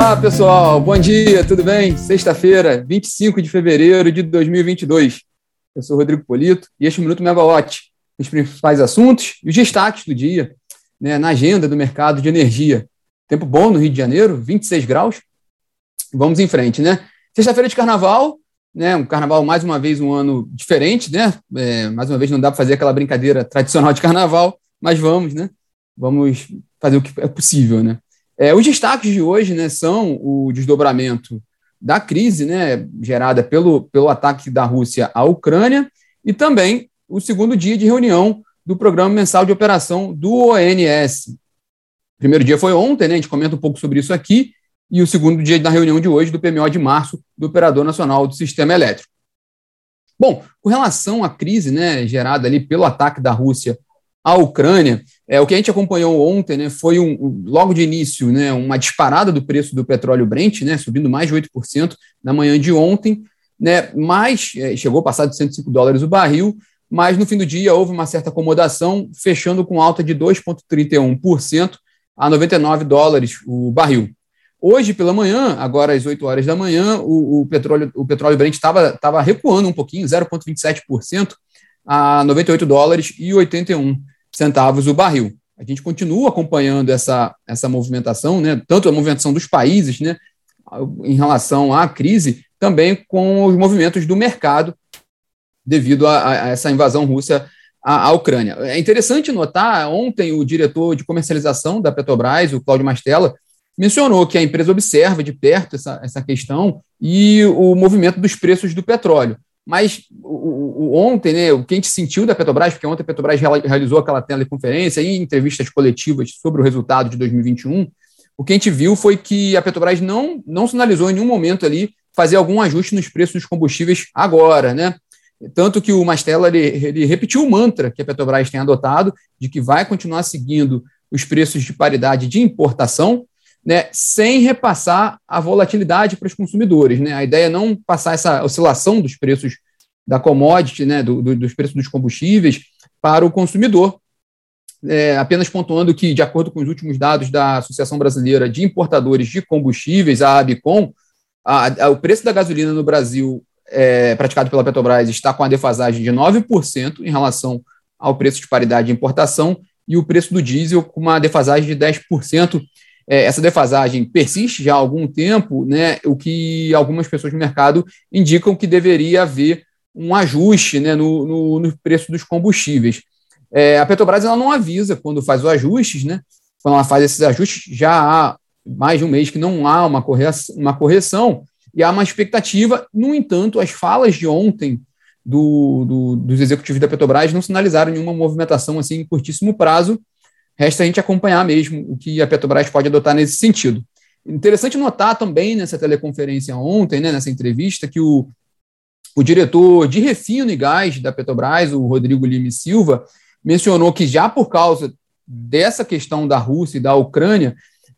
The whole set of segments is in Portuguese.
Olá, pessoal. Bom dia, tudo bem? Sexta-feira, 25 de fevereiro de 2022. Eu sou Rodrigo Polito e este é o Minuto Megawatt, os principais assuntos e os destaques do dia né, na agenda do mercado de energia. Tempo bom no Rio de Janeiro, 26 graus. Vamos em frente, né? Sexta-feira de carnaval, né? Um carnaval, mais uma vez, um ano diferente, né? É, mais uma vez, não dá para fazer aquela brincadeira tradicional de carnaval, mas vamos, né? Vamos fazer o que é possível, né? É, os destaques de hoje né, são o desdobramento da crise né, gerada pelo, pelo ataque da Rússia à Ucrânia e também o segundo dia de reunião do Programa Mensal de Operação do ONS. O primeiro dia foi ontem, né, a gente comenta um pouco sobre isso aqui, e o segundo dia da reunião de hoje do PMO de março do Operador Nacional do Sistema Elétrico. Bom, com relação à crise né, gerada ali pelo ataque da Rússia à Ucrânia, é, o que a gente acompanhou ontem né, foi um, logo de início né, uma disparada do preço do petróleo Brent, né, subindo mais de 8% na manhã de ontem, né, mas é, chegou a passar de 105 dólares o barril, mas no fim do dia houve uma certa acomodação, fechando com alta de 2,31% a 99 dólares o barril. Hoje pela manhã, agora às 8 horas da manhã, o, o petróleo, o petróleo Brent estava recuando um pouquinho, 0,27% a 98 dólares e 81 centavos o barril. A gente continua acompanhando essa, essa movimentação, né, tanto a movimentação dos países né, em relação à crise, também com os movimentos do mercado devido a, a essa invasão russa à, à, Ucrânia. É interessante notar, ontem o diretor de comercialização da Petrobras, o Cláudio Mastella, mencionou que a empresa observa de perto essa, essa questão e o movimento dos preços do petróleo. Mas o, o, ontem, né, o que a gente sentiu da Petrobras, porque ontem a Petrobras realizou aquela teleconferência e entrevistas coletivas sobre o resultado de 2021, o que a gente viu foi que a Petrobras não, não sinalizou em nenhum momento ali fazer algum ajuste nos preços dos combustíveis agora, né? Tanto que o Mastella ele, ele repetiu o mantra que a Petrobras tem adotado de que vai continuar seguindo os preços de paridade de importação, né, sem repassar a volatilidade para os consumidores. Né? A ideia é não passar essa oscilação dos preços da commodity, né, do, do, dos preços dos combustíveis, para o consumidor. É, apenas pontuando que, de acordo com os últimos dados da Associação Brasileira de Importadores de Combustíveis, a ABCOM, a, a, o preço da gasolina no Brasil, é, praticado pela Petrobras, está com a defasagem de 9% em relação ao preço de paridade de importação, e o preço do diesel com uma defasagem de 10% é, essa defasagem persiste já há algum tempo, né, o que algumas pessoas no mercado indicam que deveria haver um ajuste né, no, no, no preço dos combustíveis. É, a Petrobras ela não avisa quando faz os ajustes, né? Quando ela faz esses ajustes, já há mais de um mês que não há uma correção, uma correção e há uma expectativa. No entanto, as falas de ontem do, do, dos executivos da Petrobras não sinalizaram nenhuma movimentação assim em curtíssimo prazo Resta a gente acompanhar mesmo o que a Petrobras pode adotar nesse sentido. Interessante notar também nessa teleconferência ontem, né, nessa entrevista, que o, o diretor de refino e gás da Petrobras, o Rodrigo Lima Silva, mencionou que já por causa dessa questão da Rússia e da Ucrânia,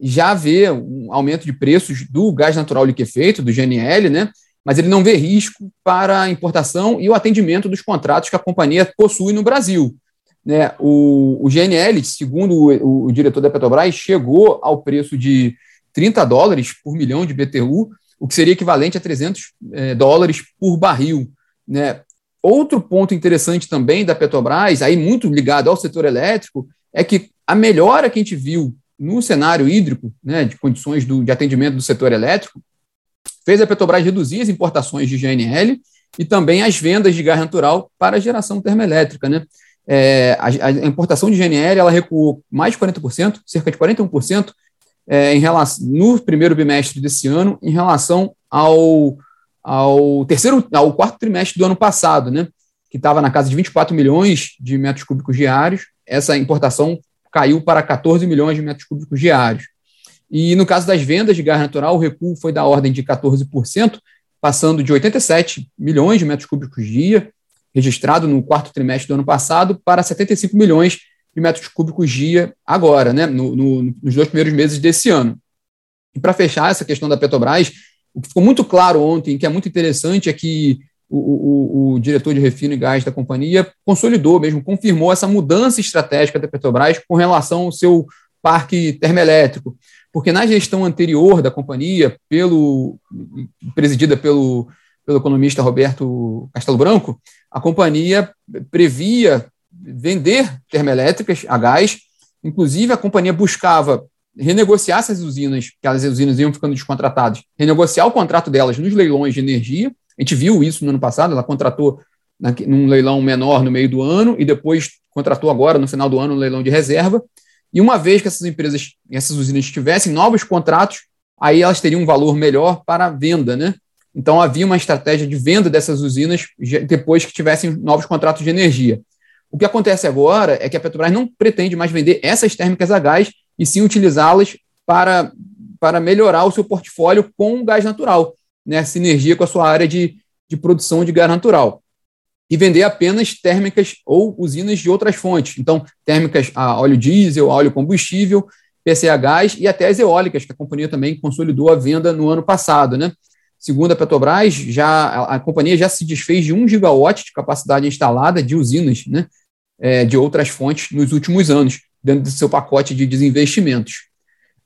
já vê um aumento de preços do gás natural liquefeito, do GNL, né? mas ele não vê risco para a importação e o atendimento dos contratos que a companhia possui no Brasil. Né, o, o GNL, segundo o, o, diretor da Petrobras, chegou ao preço de 30 dólares por milhão de BTU, o que seria equivalente a 300 é, dólares por barril. Né. Outro ponto interessante também da Petrobras, aí muito ligado ao setor elétrico, é que a melhora que a gente viu no cenário hídrico, né, de condições do, de atendimento do setor elétrico, fez a Petrobras reduzir as importações de GNL e também as vendas de gás natural para a geração termoelétrica. Né? É, a, a, importação de GNL ela recuou mais de 40%, cerca de 41%, é, em relação, no primeiro bimestre desse ano, em relação ao, ao terceiro, ao quarto trimestre do ano passado, né, que estava na casa de 24 milhões de metros cúbicos diários, essa importação caiu para 14 milhões de metros cúbicos diários. E no caso das vendas de gás natural, o recuo foi da ordem de 14%, passando de 87 milhões de metros cúbicos dia registrado no quarto trimestre do ano passado para 75 milhões de metros cúbicos dia agora, né, no, no, nos dois primeiros meses desse ano. E para fechar essa questão da Petrobras, o que ficou muito claro ontem, que é muito interessante, é que o, o, o, diretor de refino e gás da companhia consolidou mesmo, confirmou essa mudança estratégica da Petrobras com relação ao seu parque termoelétrico. porque na gestão anterior da companhia, pelo presidida pelo, pelo economista Roberto Castelo Branco, a companhia previa vender termoelétricas a gás, inclusive a companhia buscava renegociar essas usinas, que as usinas iam ficando descontratadas, renegociar o contrato delas nos leilões de energia. A gente viu isso no ano passado, ela contratou num leilão menor no meio do ano e depois contratou agora, no final do ano, um leilão de reserva. E uma vez que essas empresas, essas usinas tivessem novos contratos, aí elas teriam um valor melhor para a venda, né? Então havia uma estratégia de venda dessas usinas depois que tivessem novos contratos de energia. O que acontece agora é que a Petrobras não pretende mais vender essas térmicas a gás e sim utilizá-las para, para melhorar o seu portfólio com gás natural, né, sinergia com a sua área de, de produção de gás natural. E vender apenas térmicas ou usinas de outras fontes. Então, térmicas a óleo diesel, a óleo combustível, PCA gás e até as eólicas, que a companhia também consolidou a venda no ano passado. Né? Segundo a Petrobras, já, a, a companhia já se desfez de 1 gigawatt de capacidade instalada de usinas, né? é, de outras fontes nos últimos anos, dentro do seu pacote de desinvestimentos.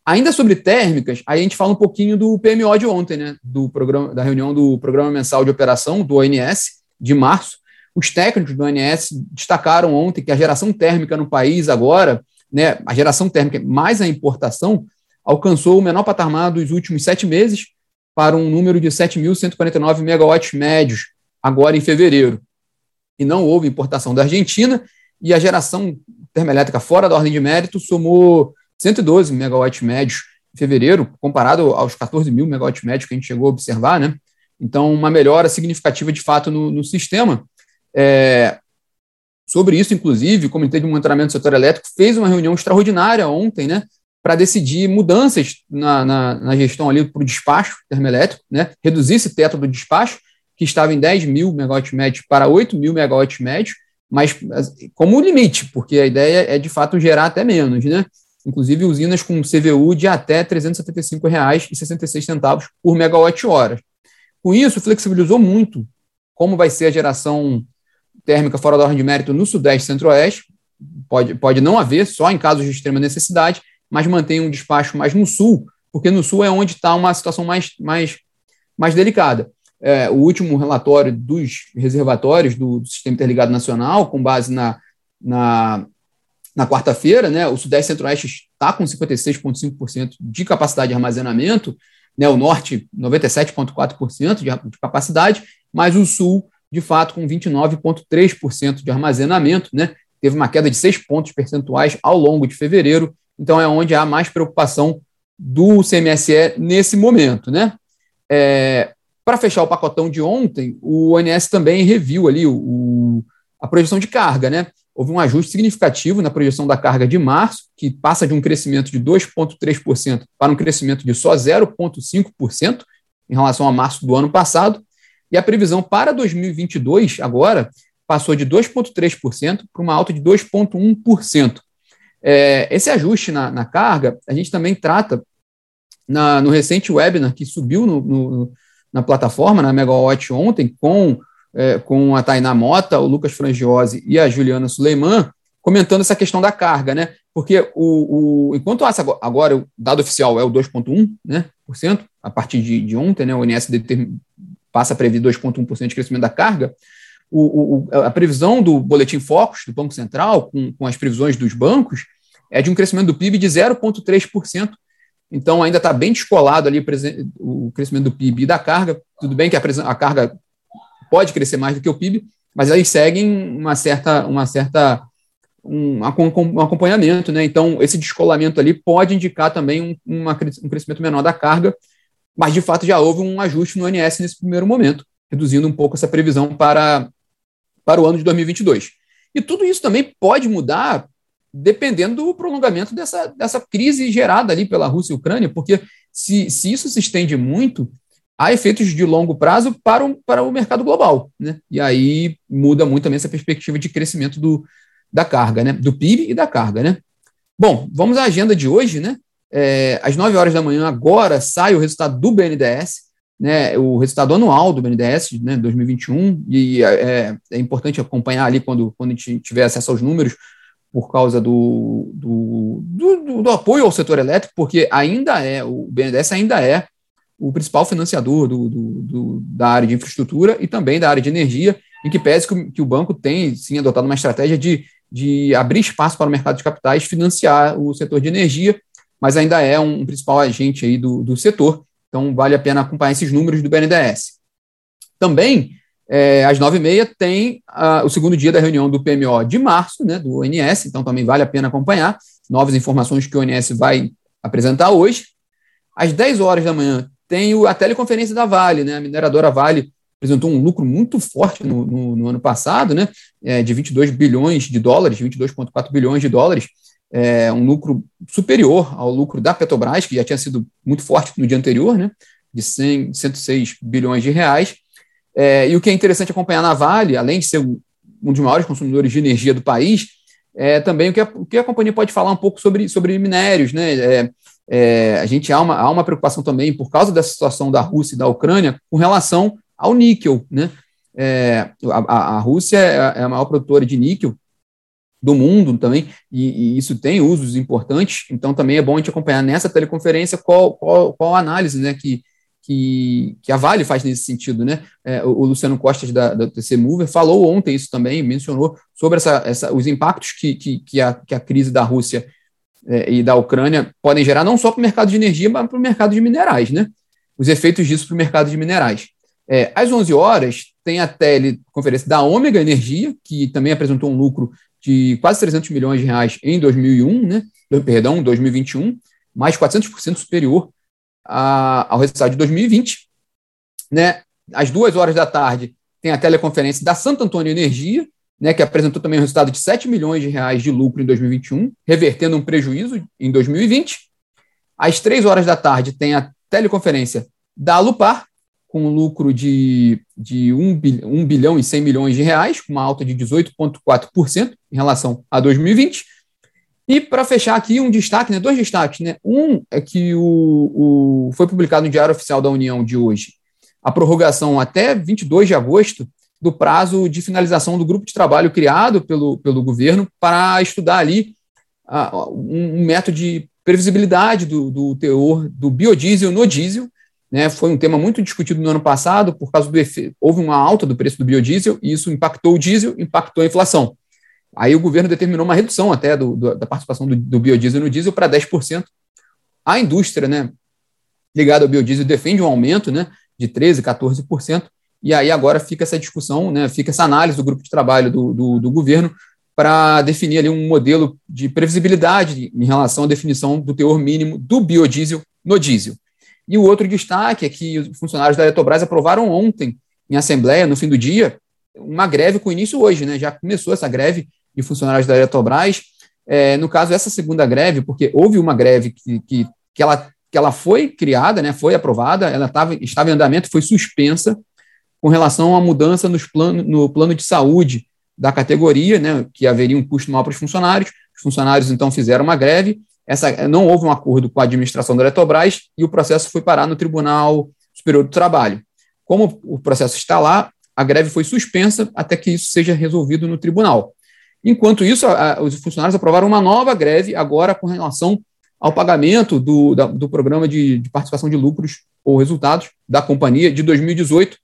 Ainda sobre térmicas, aí a gente fala um pouquinho do PMO de ontem, né, do programa, da reunião do Programa Mensal de Operação, do ONS, de março. Os técnicos do ONS destacaram ontem que a geração térmica no país agora, né, a geração térmica mais a importação, alcançou o menor patamar dos últimos sete meses, para um número de 7.149 megawatts médios, agora em fevereiro. E não houve importação da Argentina, e a geração termoelétrica fora da ordem de mérito somou 112 megawatts médios em fevereiro, comparado aos 14 mil megawatts médios que a gente chegou a observar, né? Então, uma melhora significativa de fato no, no sistema. É, sobre isso, inclusive, o Comitê de Monitoramento do Setor Elétrico fez uma reunião extraordinária ontem, né? Para decidir mudanças na, na, na gestão ali para o despacho termoelétrico, né? Reduzir esse teto do despacho, que estava em 10 mil megawatts médios, para 8 mil megawatts médios, mas como limite, porque a ideia é de fato gerar até menos, né? Inclusive usinas com CVU de até R$ 375,66 por megawatt-hora. Com isso, flexibilizou muito como vai ser a geração térmica fora da ordem de mérito no Sudeste e Centro-Oeste. Pode, pode não haver, só em casos de extrema necessidade, mas mantém um despacho mais no Sul, porque no Sul é onde está uma situação mais, mais, mais delicada. É, o último relatório dos reservatórios do, do, Sistema Interligado Nacional, com base na, na, na quarta-feira, né, o Sudeste Centro-Oeste está com 56,5% de capacidade de armazenamento, né, o Norte, 97,4% de, de capacidade, mas o Sul, de fato, com 29,3% de armazenamento, né, teve uma queda de 6 pontos percentuais ao longo de fevereiro, então é onde há mais preocupação do CMSE nesse momento. Né? É, para fechar o pacotão de ontem, o ONS também reviu ali o, a projeção de carga, né? Houve um ajuste significativo na projeção da carga de março, que passa de um crescimento de 2,3% para um crescimento de só 0,5% em relação a março do ano passado. E a previsão para 2022, agora, passou de 2,3% para uma alta de 2,1%. É, esse ajuste na, na, carga, a gente também trata na, no recente webinar que subiu no, no, na plataforma, na Megawatt ontem, com, é, com a Tainá Mota, o Lucas Frangiosi e a Juliana Suleiman, comentando essa questão da carga, né? Porque o, o enquanto agora o dado oficial é o 2,1%, né, por cento, a partir de, de ontem, né, o INS passa a prever 2,1% de crescimento da carga, o, o, a previsão do Boletim Focus, do Banco Central, com, com as previsões dos bancos, é de um crescimento do PIB de 0,3%, então ainda está bem descolado ali o crescimento do PIB e da carga. Tudo bem que a, carga pode crescer mais do que o PIB, mas eles seguem uma certa, uma certa um, acompanhamento, né? Então, esse descolamento ali pode indicar também um, um crescimento menor da carga, mas de fato já houve um ajuste no ONS nesse primeiro momento, reduzindo um pouco essa previsão para, para o ano de 2022. E tudo isso também pode mudar dependendo do prolongamento dessa, dessa crise gerada ali pela Rússia e Ucrânia, porque se, se isso se estende muito, há efeitos de longo prazo para o, para o mercado global, né? E aí muda muito também essa perspectiva de crescimento do, da carga, né? Do PIB e da carga, né? Bom, vamos à agenda de hoje, né? É, às 9 horas da manhã, agora, sai o resultado do BNDES, né, o resultado anual do BNDES, né, 2021, e é, é importante acompanhar ali quando, quando a gente tiver acesso aos números, por causa do, do, do, do, apoio ao setor elétrico, porque ainda é, o BNDES ainda é o principal financiador do, do, da área de infraestrutura e também da área de energia, em que pese que, que o banco tem, sim, adotado uma estratégia de, de abrir espaço para o mercado de capitais financiar o setor de energia, mas ainda é um, um principal agente aí do, do setor, então vale a pena acompanhar esses números do BNDES. Também, é, às nove e meia, tem a, o segundo dia da reunião do PMO de março, né, do ONS, então também vale a pena acompanhar novas informações que o ONS vai apresentar hoje. Às 10 horas da manhã, tem a teleconferência da Vale, né, a mineradora Vale apresentou um lucro muito forte no, no, no ano passado, né, é, de 22 bilhões de dólares, 22,4 bilhões de dólares, é, um lucro superior ao lucro da Petrobras, que já tinha sido muito forte no dia anterior, né, de 100, 106 bilhões de reais. É, e o que é interessante acompanhar na Vale, além de ser um, dos maiores consumidores de energia do país, é também o que a, o que a companhia pode falar um pouco sobre, sobre minérios. Né? É, é, a gente há uma, há uma preocupação também, por causa dessa situação da Rússia e da Ucrânia, com relação ao níquel. Né? É, a, a, Rússia é a maior produtora de níquel do mundo também, e, e, isso tem usos importantes, então também é bom a gente acompanhar nessa teleconferência qual, qual, qual a análise né, que, que, que a Vale faz nesse sentido, né? É, o, Luciano Costa da, da TC Mover falou ontem isso também, mencionou sobre essa, essa, os impactos que, que, que, a, que a crise da Rússia é, e da Ucrânia podem gerar, não só para o mercado de energia, mas para o mercado de minerais, né? Os efeitos disso para o mercado de minerais. É, às 11 horas, tem a teleconferência da Ômega Energia, que também apresentou um lucro de quase 300 milhões de reais em 2001, né? Perdão, 2021, mais 400% superior a, ao resultado de 2020. Né? Às duas horas da tarde, tem a teleconferência da Santo Antônio Energia, né, que apresentou também um resultado de 7 milhões de reais de lucro em 2021, revertendo um prejuízo em 2020. Às três horas da tarde, tem a teleconferência da Alupar, com um lucro de, de 1, bilhão, 1 bilhão e 100 milhões de reais, com uma alta de 18,4% em relação a 2020. E para fechar aqui, um destaque, né, dois destaques. Né? Um é que o, o, foi publicado no Diário Oficial da União de hoje a prorrogação até 22 de agosto do prazo de finalização do grupo de trabalho criado pelo, pelo governo para estudar ali um, um, método de previsibilidade do, do teor do biodiesel no diesel. Né? Foi um tema muito discutido no ano passado, por causa do efeito. Houve uma alta do preço do biodiesel e isso impactou o diesel, impactou a inflação. Aí o governo determinou uma redução até do, do, da participação do, do, biodiesel no diesel para 10%. A indústria, né, ligada ao biodiesel, defende um aumento né, de 13%, 14%. E aí agora fica essa discussão, né, fica essa análise do grupo de trabalho do, governo para definir ali um modelo de previsibilidade em relação à definição do teor mínimo do biodiesel no diesel. E o outro destaque é que os funcionários da Eletrobras aprovaram ontem, em assembleia, no fim do dia, uma greve com início hoje, né? Já começou essa greve de funcionários da Eletrobras. É, no caso, essa segunda greve, porque houve uma greve que, que, que, ela, que ela foi criada, né, foi aprovada, ela tava, estava em andamento, foi suspensa com relação à mudança nos plano, no plano de saúde da categoria, né, que haveria um custo maior para os funcionários. Os funcionários, então, fizeram uma greve. Essa, não houve um acordo com a administração da Eletrobras e o processo foi parar no Tribunal Superior do Trabalho. Como o processo está lá, a greve foi suspensa até que isso seja resolvido no tribunal. Enquanto isso, a, os funcionários aprovaram uma nova greve agora com relação ao pagamento do, da, do programa de, de, participação de lucros ou resultados da companhia de 2018.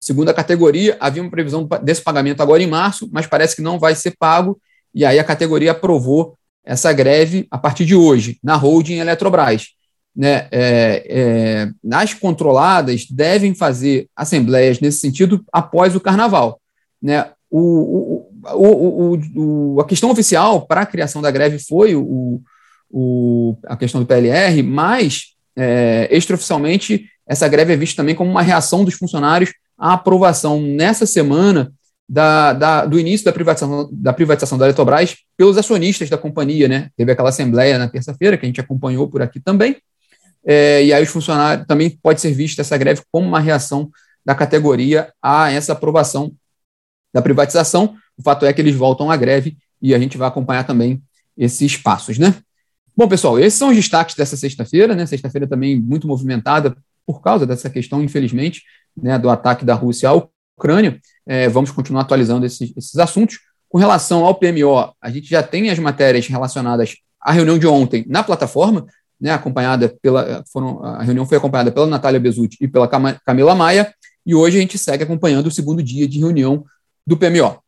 Segundo a categoria, havia uma previsão desse pagamento agora em março, mas parece que não vai ser pago, e aí a categoria aprovou essa greve a partir de hoje, na holding Eletrobras. Né, é, é, as controladas devem fazer assembleias nesse sentido após o carnaval. Né? O, o, o, a questão oficial para a criação da greve foi a questão do PLR, mas é, extraoficialmente essa greve é vista também como uma reação dos funcionários à aprovação nessa semana da, da, do início da privatização, da privatização da Eletrobras pelos acionistas da companhia. Né? Teve aquela assembleia na terça-feira, que a gente acompanhou por aqui também, é, e aí os funcionários também pode ser vista essa greve como uma reação da categoria a essa aprovação da privatização. O fato é que eles voltam à greve e a gente vai acompanhar também esses passos, né? Bom, pessoal, esses são os destaques dessa sexta-feira, né? Sexta-feira também muito movimentada por causa dessa questão, infelizmente, né, do ataque da Rússia à Ucrânia. É, vamos continuar atualizando esses, esses assuntos. Com relação ao PMO, a gente já tem as matérias relacionadas à reunião de ontem na plataforma, né, acompanhada pela, foram, a reunião foi acompanhada pela Natália Bezutti e pela Camila Maia, e hoje a gente segue acompanhando o segundo dia de reunião do PMO.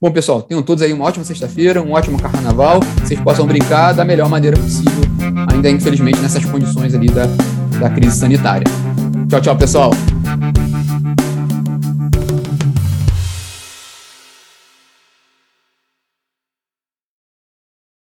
Bom, pessoal, tenham todos aí uma ótima sexta-feira, um ótimo carnaval, vocês possam brincar da melhor maneira possível, ainda infelizmente nessas condições ali da, da crise sanitária. Tchau, tchau, pessoal.